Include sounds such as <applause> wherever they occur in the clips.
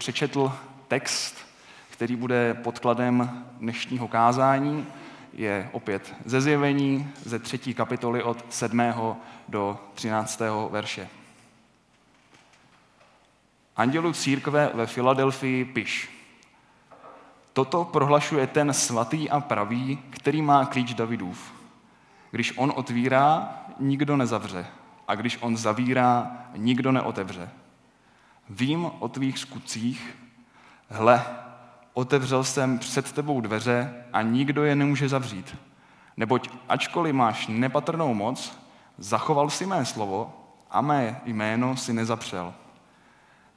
přečetl text, který bude podkladem dnešního kázání, je opět ze zjevení ze třetí kapitoly od 7. do 13. verše. Andělu církve ve Filadelfii piš. Toto prohlašuje ten svatý a pravý, který má klíč Davidův. Když on otvírá, nikdo nezavře. A když on zavírá, nikdo neotevře. Vím o tvých skutcích, hle, otevřel jsem před tebou dveře a nikdo je nemůže zavřít. Neboť ačkoliv máš nepatrnou moc, zachoval si mé slovo a mé jméno si nezapřel.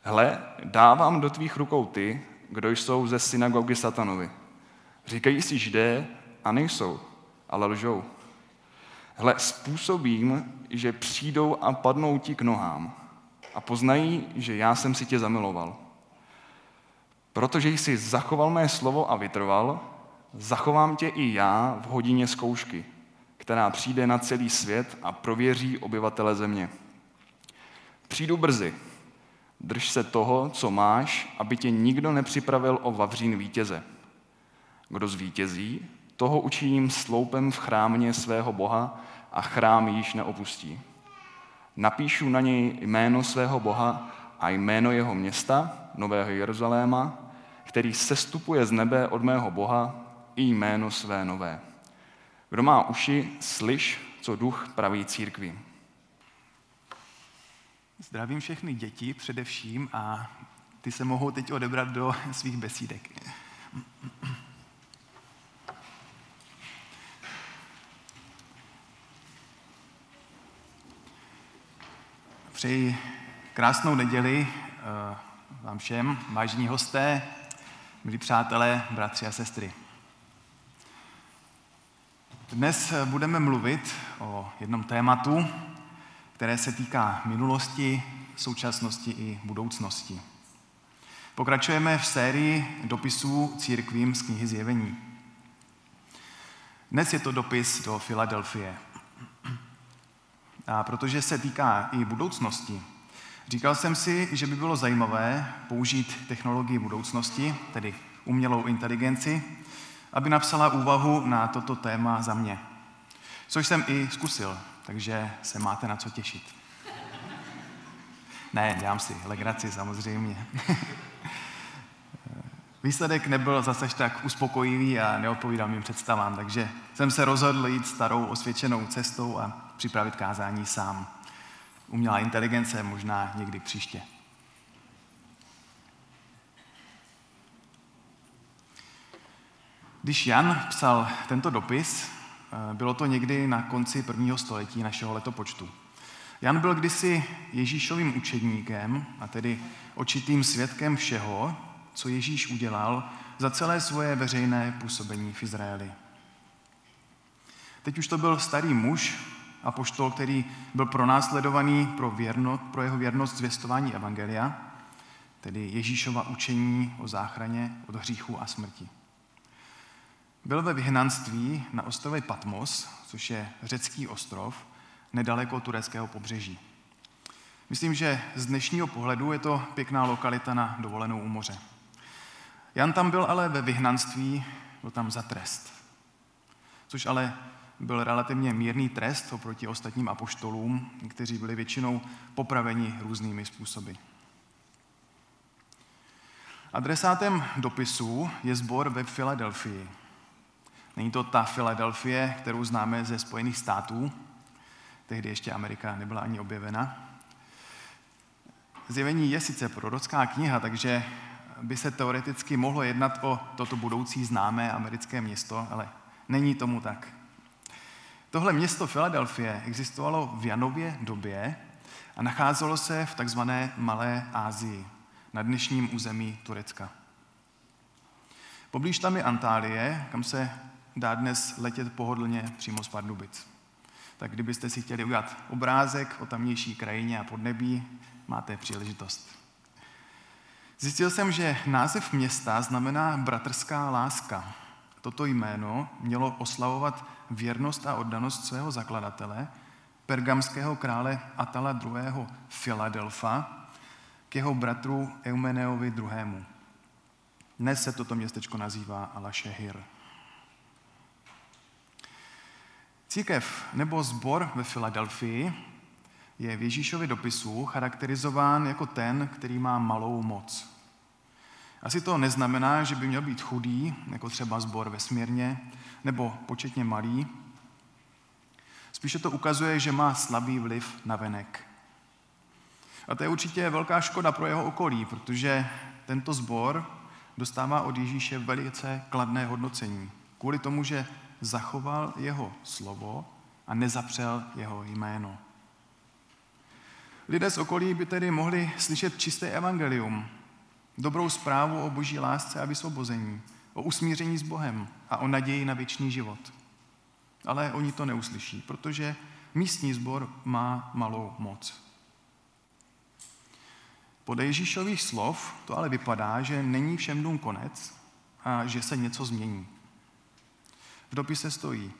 Hle, dávám do tvých rukou ty, kdo jsou ze synagogy satanovi. Říkají si židé a nejsou, ale lžou. Hle, způsobím, že přijdou a padnou ti k nohám a poznají, že já jsem si tě zamiloval. Protože jsi zachoval mé slovo a vytrval, zachovám tě i já v hodině zkoušky, která přijde na celý svět a prověří obyvatele země. Přijdu brzy, drž se toho, co máš, aby tě nikdo nepřipravil o vavřín vítěze. Kdo zvítězí, toho učiním sloupem v chrámě svého Boha a chrám již neopustí. Napíšu na něj jméno svého Boha a jméno jeho města, Nového Jeruzaléma, který sestupuje z nebe od mého Boha i jméno své nové. Kdo má uši, slyš, co duch praví církvi. Zdravím všechny děti především a ty se mohou teď odebrat do svých besídek. Přeji krásnou neděli eh, vám všem, vážení hosté, milí přátelé, bratři a sestry. Dnes budeme mluvit o jednom tématu, které se týká minulosti, současnosti i budoucnosti. Pokračujeme v sérii dopisů církvím z knihy Zjevení. Dnes je to dopis do Filadelfie. A protože se týká i budoucnosti, říkal jsem si, že by bylo zajímavé použít technologii budoucnosti, tedy umělou inteligenci, aby napsala úvahu na toto téma za mě. Což jsem i zkusil, takže se máte na co těšit. Ne, dělám si legraci samozřejmě. <laughs> Výsledek nebyl zase tak uspokojivý a neodpovídal mým představám, takže jsem se rozhodl jít starou osvědčenou cestou a připravit kázání sám. Umělá inteligence možná někdy příště. Když Jan psal tento dopis, eh, bylo to někdy na konci prvního století našeho letopočtu. Jan byl kdysi Ježíšovým učedníkem, a tedy očitým svědkem všeho, co Ježíš udělal za celé svoje veřejné působení v Izraeli. Teď už to byl starý muž, a poštol, který byl pronásledovaný pro, věrno, pro jeho věrnost zvěstování Evangelia, tedy Ježíšova učení o záchraně od hříchu a smrti. Byl ve vyhnanství na ostrově Patmos, což je řecký ostrov, nedaleko tureckého pobřeží. Myslím, že z dnešního pohledu je to pěkná lokalita na dovolenou u moře. Jan tam byl ale ve vyhnanství, byl tam za trest. Což ale byl relativně mírný trest oproti ostatním apoštolům, kteří byli většinou popraveni různými způsoby. Adresátem dopisu je sbor ve Filadelfii. Není to ta Filadelfie, kterou známe ze Spojených států. Tehdy ještě Amerika nebyla ani objevena. Zjevení je sice prorocká kniha, takže by se teoreticky mohlo jednat o toto budoucí známé americké město, ale není tomu tak. Tohle město Filadelfie existovalo v Janově době a nacházelo se v takzvané Malé Ázii, na dnešním území Turecka. Poblíž tam je Antálie, kam se dá dnes letět pohodlně přímo z Pardubic. Tak kdybyste si chtěli udělat obrázek o tamnější krajině a podnebí, máte příležitost. Zjistil jsem, že název města znamená bratrská láska. Toto jméno mělo oslavovat věrnost a oddanost svého zakladatele, pergamského krále Atala II. Filadelfa, k jeho bratru Eumeneovi II. Dnes se toto městečko nazývá Alašehir. Církev nebo zbor ve Filadelfii je v Ježíšově dopisu charakterizován jako ten, který má malou moc. Asi to neznamená, že by měl být chudý, jako třeba zbor ve Směrně, nebo početně malý. Spíše to ukazuje, že má slabý vliv na venek. A to je určitě velká škoda pro jeho okolí, protože tento zbor dostává od Ježíše velice kladné hodnocení. Kvůli tomu, že zachoval jeho slovo a nezapřel jeho jméno. Lidé z okolí by tedy mohli slyšet čisté evangelium, dobrou zprávu o boží lásce a vysvobození, o usmíření s Bohem a o naději na věčný život. Ale oni to neuslyší, protože místní sbor má malou moc. Podle Ježíšových slov to ale vypadá, že není všem dům konec a že se něco změní. V dopise stojí,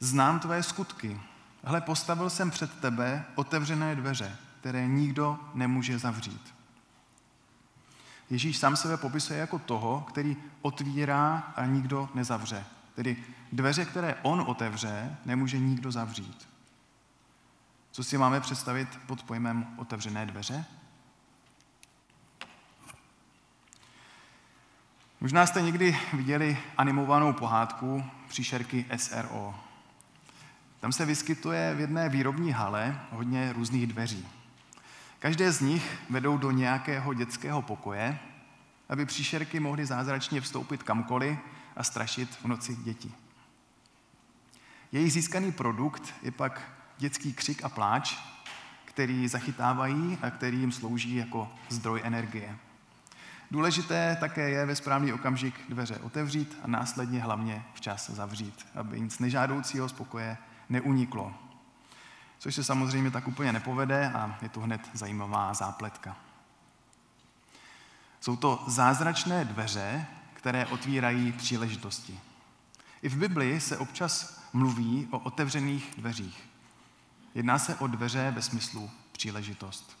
znám tvé skutky, hle, postavil jsem před tebe otevřené dveře, které nikdo nemůže zavřít. Ježíš sám sebe popisuje jako toho, který otvírá a nikdo nezavře. Tedy dveře, které on otevře, nemůže nikdo zavřít. Co si máme představit pod pojmem otevřené dveře? Možná jste někdy viděli animovanou pohádku příšerky SRO. Tam se vyskytuje v jedné výrobní hale hodně různých dveří. Každé z nich vedou do nějakého dětského pokoje, aby příšerky mohly zázračně vstoupit kamkoliv a strašit v noci děti. Jejich získaný produkt je pak dětský křik a pláč, který zachytávají a který jim slouží jako zdroj energie. Důležité také je ve správný okamžik dveře otevřít a následně hlavně včas zavřít, aby nic nežádoucího z pokoje neuniklo. Což se samozřejmě tak úplně nepovede a je to hned zajímavá zápletka. Jsou to zázračné dveře, které otvírají příležitosti. I v Biblii se občas mluví o otevřených dveřích. Jedná se o dveře ve smyslu příležitost.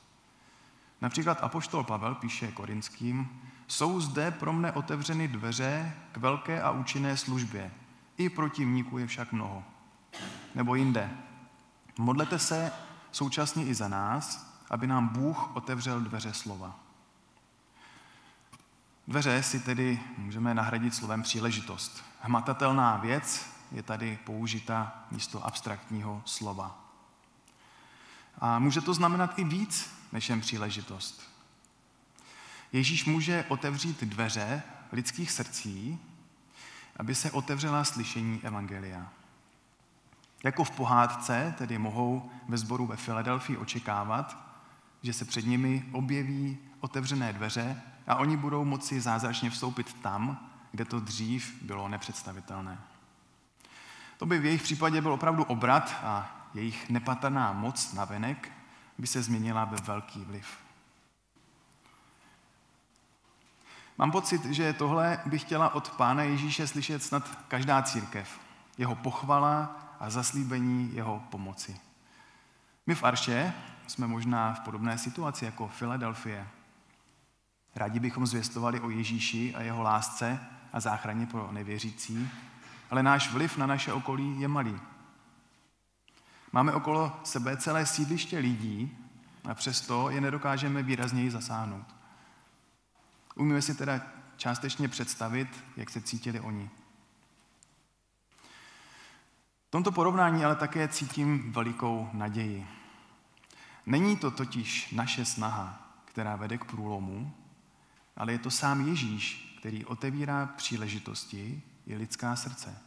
Například Apoštol Pavel píše korinským, jsou zde pro mne otevřeny dveře k velké a účinné službě. I protivníků je však mnoho. Nebo jinde. Modlete se současně i za nás, aby nám Bůh otevřel dveře slova. Dveře si tedy můžeme nahradit slovem příležitost. Hmatatelná věc je tady použita místo abstraktního slova. A může to znamenat i víc než jen příležitost. Ježíš může otevřít dveře lidských srdcí, aby se otevřela slyšení Evangelia. Jako v pohádce tedy mohou ve sboru ve Filadelfii očekávat, že se před nimi objeví otevřené dveře a oni budou moci zázračně vstoupit tam, kde to dřív bylo nepředstavitelné. To by v jejich případě byl opravdu obrat a jejich nepatrná moc na venek by se změnila ve velký vliv. Mám pocit, že tohle by chtěla od Pána Ježíše slyšet snad každá církev. Jeho pochvala a zaslíbení jeho pomoci. My v Arše jsme možná v podobné situaci jako Filadelfie. Rádi bychom zvěstovali o Ježíši a jeho lásce a záchraně pro nevěřící, ale náš vliv na naše okolí je malý. Máme okolo sebe celé sídliště lidí a přesto je nedokážeme výrazněji zasáhnout. Umíme si teda částečně představit, jak se cítili oni. V tomto porovnání ale také cítím velikou naději. Není to totiž naše snaha, která vede k průlomu, ale je to sám Ježíš, který otevírá příležitosti i lidská srdce.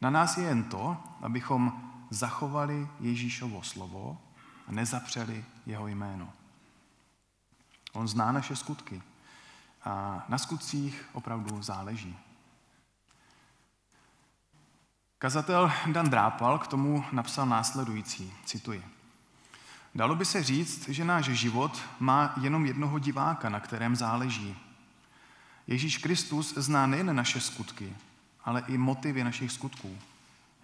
Na nás je jen to, abychom zachovali Ježíšovo slovo a nezapřeli jeho jméno. On zná naše skutky a na skutcích opravdu záleží. Kazatel Dan Drápal k tomu napsal následující, cituji. Dalo by se říct, že náš život má jenom jednoho diváka, na kterém záleží. Ježíš Kristus zná nejen naše skutky, ale i motivy našich skutků.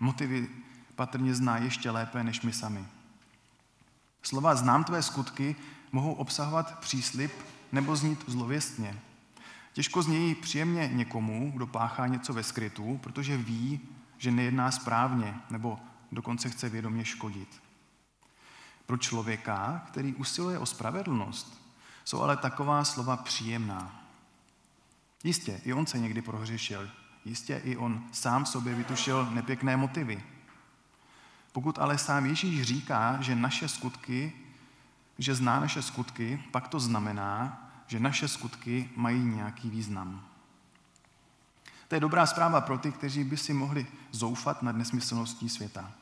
Motivy patrně zná ještě lépe než my sami. Slova znám tvé skutky mohou obsahovat příslip nebo znít zlověstně. Těžko znějí příjemně někomu, kdo páchá něco ve skrytu, protože ví, že nejedná správně nebo dokonce chce vědomě škodit. Pro člověka, který usiluje o spravedlnost, jsou ale taková slova příjemná. Jistě, i on se někdy prohřešil. Jistě, i on sám sobě vytušil nepěkné motivy. Pokud ale sám Ježíš říká, že naše skutky, že zná naše skutky, pak to znamená, že naše skutky mají nějaký význam. To je dobrá zpráva pro ty, kteří by si mohli zoufat nad nesmyslností světa.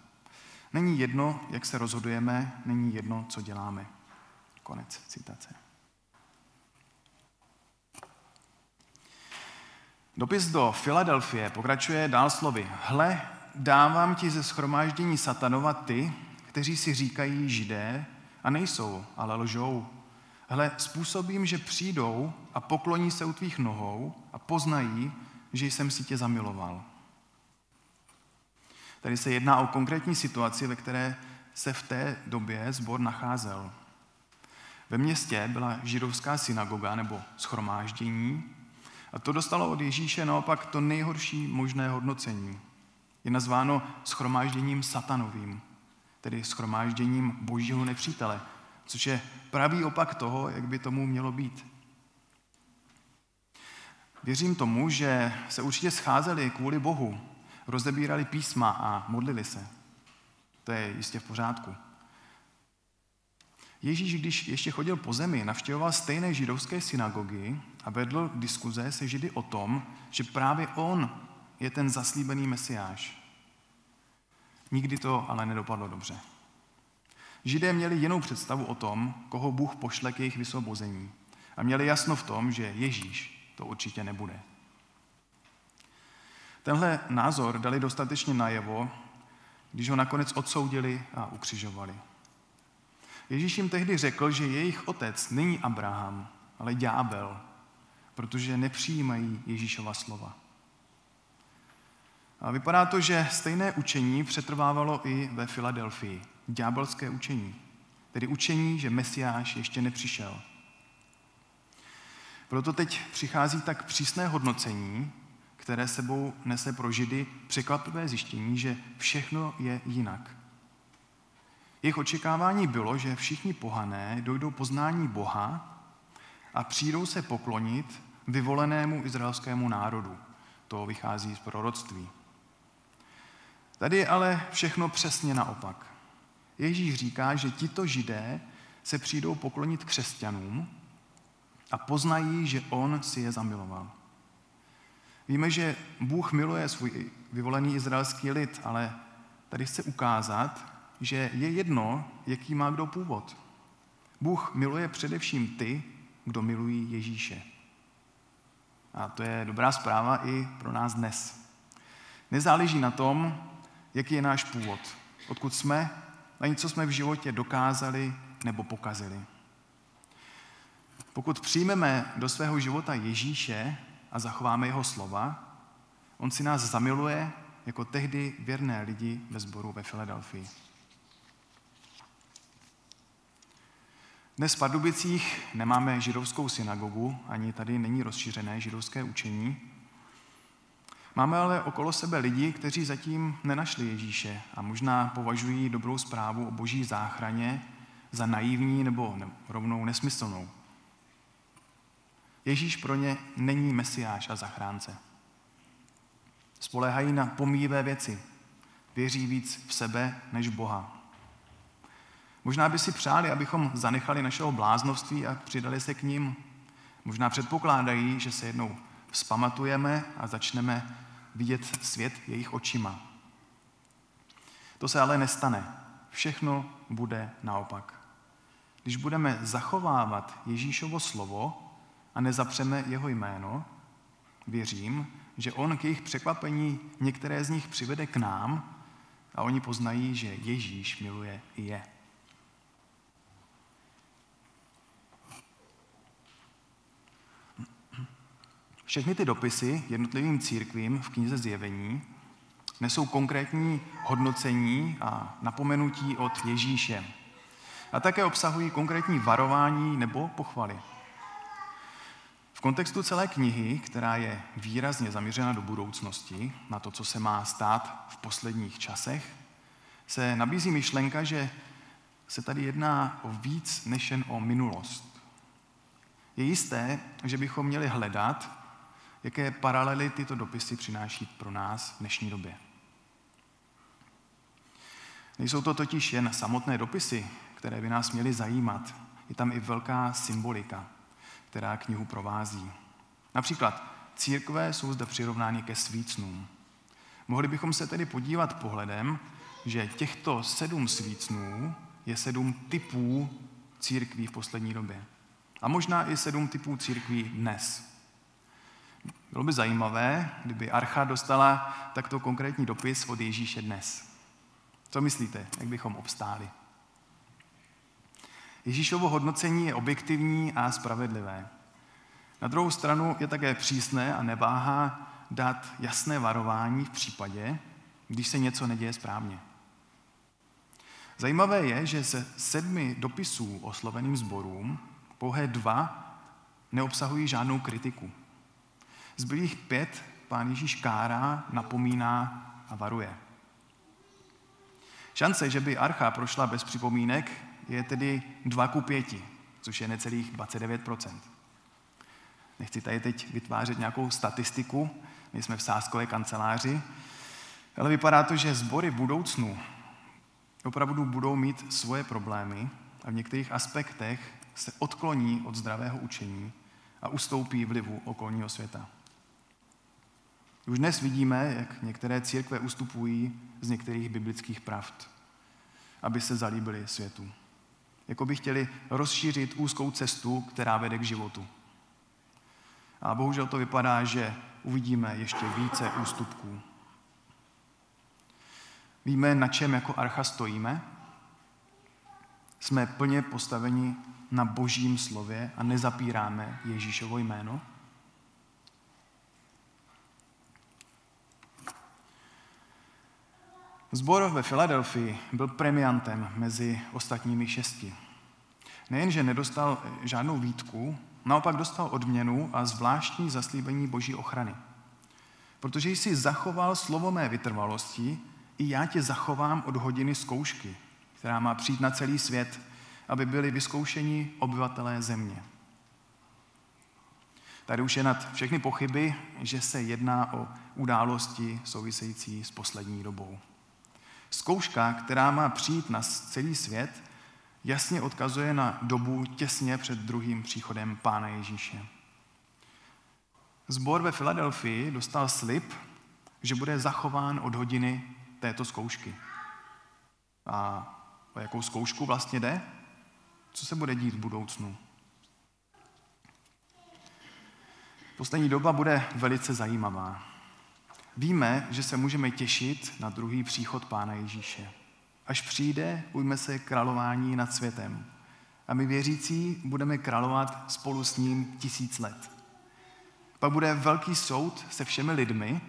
Není jedno, jak se rozhodujeme, není jedno, co děláme. Konec citace. Dopis do Filadelfie pokračuje dál slovy. Hle, dávám ti ze schromáždění satanova ty, kteří si říkají židé a nejsou, ale lžou. Hle, způsobím, že přijdou a pokloní se u tvých nohou a poznají, že jsem si tě zamiloval. Tady se jedná o konkrétní situaci, ve které se v té době zbor nacházel. Ve městě byla židovská synagoga nebo schromáždění a to dostalo od Ježíše naopak to nejhorší možné hodnocení. Je nazváno schromážděním satanovým, tedy schromážděním božího nepřítele, což je pravý opak toho, jak by tomu mělo být. Věřím tomu, že se určitě scházeli kvůli Bohu, rozebírali písma a modlili se. To je jistě v pořádku. Ježíš, když ještě chodil po zemi, navštěvoval stejné židovské synagogy a vedl diskuze se židy o tom, že právě on je ten zaslíbený mesiáš. Nikdy to ale nedopadlo dobře. Židé měli jinou představu o tom, koho Bůh pošle k jejich vysvobození. A měli jasno v tom, že Ježíš to určitě nebude. Tenhle názor dali dostatečně najevo, když ho nakonec odsoudili a ukřižovali. Ježíš jim tehdy řekl, že jejich otec není Abraham, ale ďábel, protože nepřijímají Ježíšova slova. A vypadá to, že stejné učení přetrvávalo i ve Filadelfii. Ďábelské učení. Tedy učení, že Mesiáš ještě nepřišel. Proto teď přichází tak přísné hodnocení, které sebou nese pro Židy překvapivé zjištění, že všechno je jinak. Jejich očekávání bylo, že všichni pohané dojdou poznání Boha a přijdou se poklonit vyvolenému izraelskému národu. To vychází z proroctví. Tady je ale všechno přesně naopak. Ježíš říká, že tito židé se přijdou poklonit křesťanům a poznají, že on si je zamiloval. Víme, že Bůh miluje svůj vyvolený izraelský lid, ale tady chce ukázat, že je jedno, jaký má kdo původ. Bůh miluje především ty, kdo milují Ježíše. A to je dobrá zpráva i pro nás dnes. Nezáleží na tom, jaký je náš původ, odkud jsme, ani co jsme v životě dokázali nebo pokazili. Pokud přijmeme do svého života Ježíše a zachováme jeho slova, on si nás zamiluje jako tehdy věrné lidi ve sboru ve Filadelfii. Dnes v Pardubicích nemáme židovskou synagogu, ani tady není rozšířené židovské učení. Máme ale okolo sebe lidi, kteří zatím nenašli Ježíše a možná považují dobrou zprávu o boží záchraně za naivní nebo rovnou nesmyslnou. Ježíš pro ně není mesiáš a zachránce. Spolehají na pomíjivé věci. Věří víc v sebe než Boha. Možná by si přáli, abychom zanechali našeho bláznovství a přidali se k ním. Možná předpokládají, že se jednou vzpamatujeme a začneme vidět svět jejich očima. To se ale nestane. Všechno bude naopak. Když budeme zachovávat Ježíšovo slovo a nezapřeme jeho jméno, věřím, že on k jejich překvapení některé z nich přivede k nám a oni poznají, že Ježíš miluje i je. Všechny ty dopisy jednotlivým církvím v knize Zjevení nesou konkrétní hodnocení a napomenutí od Ježíše. a také obsahují konkrétní varování nebo pochvaly. Kontextu celé knihy, která je výrazně zaměřena do budoucnosti, na to, co se má stát v posledních časech, se nabízí myšlenka, že se tady jedná o víc než jen o minulost. Je jisté, že bychom měli hledat, jaké paralely tyto dopisy přináší pro nás v dnešní době. Nejsou to totiž jen samotné dopisy, které by nás měly zajímat. Je tam i velká symbolika, která knihu provází. Například církve jsou zde přirovnány ke svícnům. Mohli bychom se tedy podívat pohledem, že těchto sedm svícnů je sedm typů církví v poslední době. A možná i sedm typů církví dnes. Bylo by zajímavé, kdyby Archa dostala takto konkrétní dopis od Ježíše dnes. Co myslíte, jak bychom obstáli? Ježíšovo hodnocení je objektivní a spravedlivé. Na druhou stranu je také přísné a neváhá dát jasné varování v případě, když se něco neděje správně. Zajímavé je, že ze sedmi dopisů osloveným sborům pouhé dva neobsahují žádnou kritiku. Zbylých pět pán Ježíš kárá, napomíná a varuje. Šance, že by archa prošla bez připomínek, je tedy 2 ku 5, což je necelých 29% Nechci tady teď vytvářet nějakou statistiku, my jsme v sáskové kanceláři, ale vypadá to, že sbory v budoucnu opravdu budou mít svoje problémy a v některých aspektech se odkloní od zdravého učení a ustoupí vlivu okolního světa. Už dnes vidíme, jak některé církve ustupují z některých biblických pravd, aby se zalíbili světu. Jako by chtěli rozšířit úzkou cestu, která vede k životu. A bohužel to vypadá, že uvidíme ještě více ústupků. Víme, na čem jako archa stojíme? Jsme plně postaveni na božím slově a nezapíráme Ježíšovo jméno? Zbor ve Filadelfii byl premiantem mezi ostatními šesti. Nejenže nedostal žádnou výtku, naopak dostal odměnu a zvláštní zaslíbení boží ochrany. Protože jsi zachoval slovo mé vytrvalosti, i já tě zachovám od hodiny zkoušky, která má přijít na celý svět, aby byli vyzkoušeni obyvatelé země. Tady už je nad všechny pochyby, že se jedná o události související s poslední dobou. Zkouška, která má přijít na celý svět, jasně odkazuje na dobu těsně před druhým příchodem Pána Ježíše. Zbor ve Filadelfii dostal slib, že bude zachován od hodiny této zkoušky. A o jakou zkoušku vlastně jde? Co se bude dít v budoucnu? Poslední doba bude velice zajímavá. Víme, že se můžeme těšit na druhý příchod Pána Ježíše. Až přijde, ujme se králování nad světem. A my věřící budeme královat spolu s ním tisíc let. Pak bude velký soud se všemi lidmi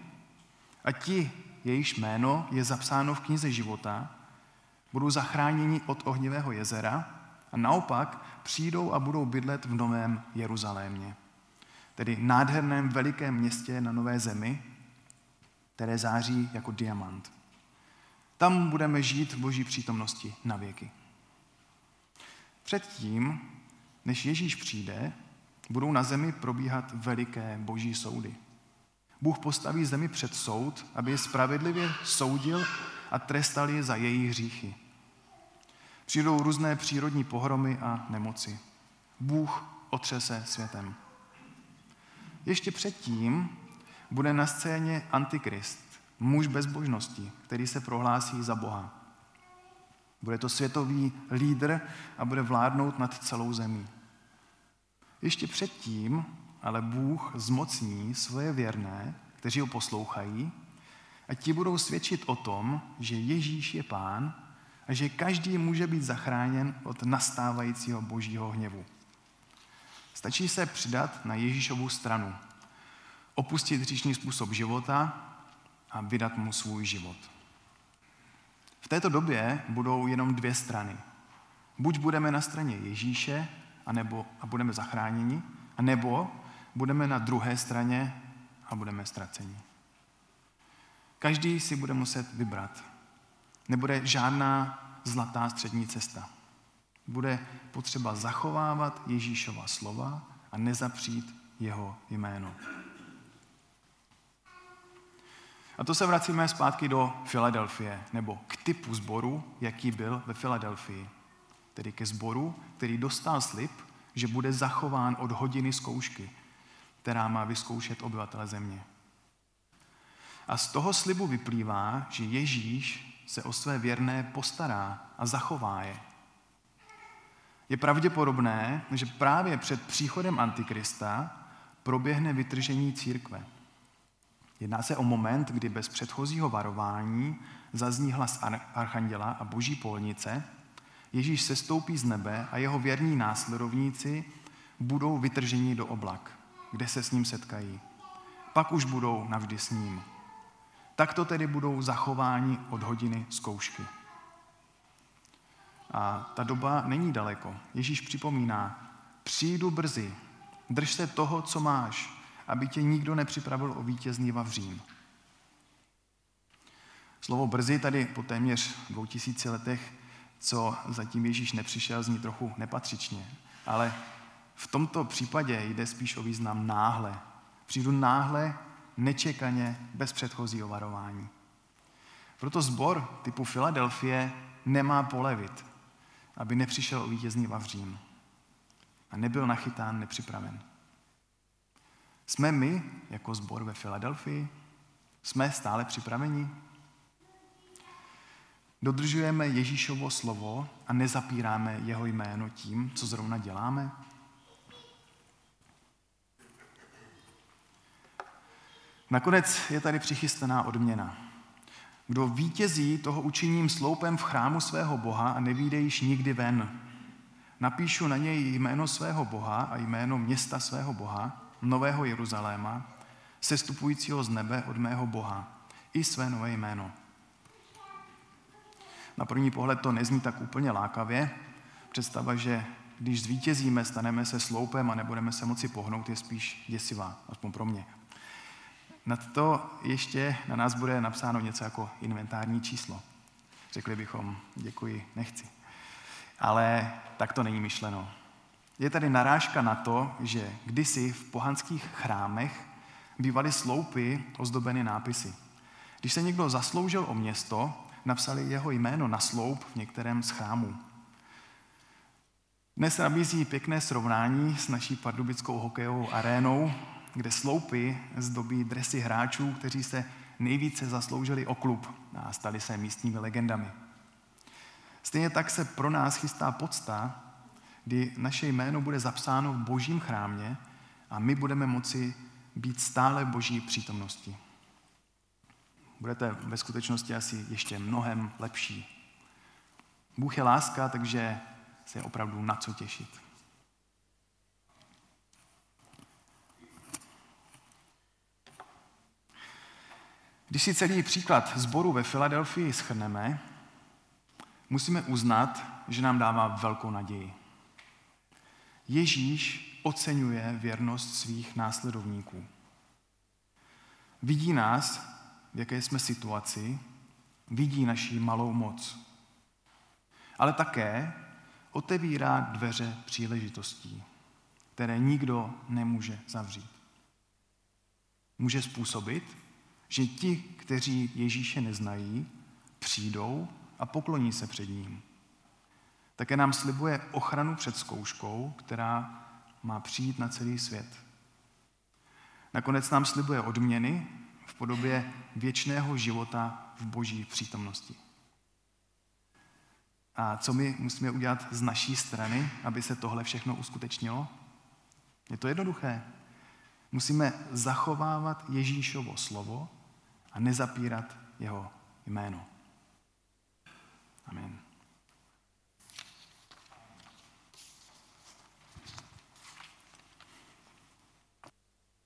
a ti, jejíž jméno je zapsáno v knize života, budou zachráněni od ohnivého jezera a naopak přijdou a budou bydlet v Novém Jeruzalémě, tedy nádherném velikém městě na Nové zemi, které září jako diamant. Tam budeme žít v boží přítomnosti na věky. Předtím, než Ježíš přijde, budou na zemi probíhat veliké boží soudy. Bůh postaví zemi před soud, aby je spravedlivě soudil a trestal je za její hříchy. Přijdou různé přírodní pohromy a nemoci. Bůh otřese světem. Ještě předtím bude na scéně Antikrist, muž bezbožnosti, který se prohlásí za Boha. Bude to světový lídr a bude vládnout nad celou zemí. Ještě předtím ale Bůh zmocní svoje věrné, kteří ho poslouchají, a ti budou svědčit o tom, že Ježíš je pán a že každý může být zachráněn od nastávajícího božího hněvu. Stačí se přidat na Ježíšovu stranu, opustit hříšný způsob života a vydat mu svůj život. V této době budou jenom dvě strany. Buď budeme na straně Ježíše a, nebo, a budeme zachráněni, a nebo budeme na druhé straně a budeme ztraceni. Každý si bude muset vybrat. Nebude žádná zlatá střední cesta. Bude potřeba zachovávat Ježíšova slova a nezapřít jeho jméno. A to se vracíme zpátky do Filadelfie, nebo k typu sboru, jaký byl ve Filadelfii. Tedy ke sboru, který dostal slib, že bude zachován od hodiny zkoušky, která má vyzkoušet obyvatele země. A z toho slibu vyplývá, že Ježíš se o své věrné postará a zachová je. Je pravděpodobné, že právě před příchodem Antikrista proběhne vytržení církve. Jedná se o moment, kdy bez předchozího varování zazní hlas archanděla a boží polnice, Ježíš se stoupí z nebe a jeho věrní následovníci budou vytrženi do oblak, kde se s ním setkají. Pak už budou navždy s ním. Takto tedy budou zachováni od hodiny zkoušky. A ta doba není daleko. Ježíš připomíná, přijdu brzy, drž se toho, co máš, aby tě nikdo nepřipravil o vítězný vavřín. Slovo brzy tady po téměř dvou tisíci letech, co zatím Ježíš nepřišel, zní trochu nepatřičně. Ale v tomto případě jde spíš o význam náhle. Přijdu náhle, nečekaně, bez předchozího varování. Proto zbor typu Filadelfie nemá polevit, aby nepřišel o vítězný vavřín a nebyl nachytán nepřipraven. Jsme my, jako zbor ve Filadelfii, jsme stále připraveni? Dodržujeme Ježíšovo slovo a nezapíráme jeho jméno tím, co zrovna děláme? Nakonec je tady přichystaná odměna. Kdo vítězí, toho učiním sloupem v chrámu svého Boha a nevíde již nikdy ven. Napíšu na něj jméno svého Boha a jméno města svého Boha, Nového Jeruzaléma, sestupujícího z nebe od mého Boha, i své nové jméno. Na první pohled to nezní tak úplně lákavě. Představa, že když zvítězíme, staneme se sloupem a nebudeme se moci pohnout, je spíš děsivá, aspoň pro mě. Nad to ještě na nás bude napsáno něco jako inventární číslo. Řekli bychom, děkuji, nechci. Ale tak to není myšleno. Je tady narážka na to, že kdysi v pohanských chrámech bývaly sloupy ozdobeny nápisy. Když se někdo zasloužil o město, napsali jeho jméno na sloup v některém z chrámů. Dnes nabízí pěkné srovnání s naší pardubickou hokejovou arénou, kde sloupy zdobí dresy hráčů, kteří se nejvíce zasloužili o klub a stali se místními legendami. Stejně tak se pro nás chystá podsta, kdy naše jméno bude zapsáno v božím chrámě a my budeme moci být stále v boží přítomnosti. Budete ve skutečnosti asi ještě mnohem lepší. Bůh je láska, takže se je opravdu na co těšit. Když si celý příklad zboru ve Filadelfii schrneme, musíme uznat, že nám dává velkou naději. Ježíš oceňuje věrnost svých následovníků. Vidí nás, v jaké jsme situaci, vidí naši malou moc. Ale také otevírá dveře příležitostí, které nikdo nemůže zavřít. Může způsobit, že ti, kteří Ježíše neznají, přijdou a pokloní se před ním. Také nám slibuje ochranu před zkouškou, která má přijít na celý svět. Nakonec nám slibuje odměny v podobě věčného života v boží přítomnosti. A co my musíme udělat z naší strany, aby se tohle všechno uskutečnilo? Je to jednoduché. Musíme zachovávat Ježíšovo slovo a nezapírat jeho jméno.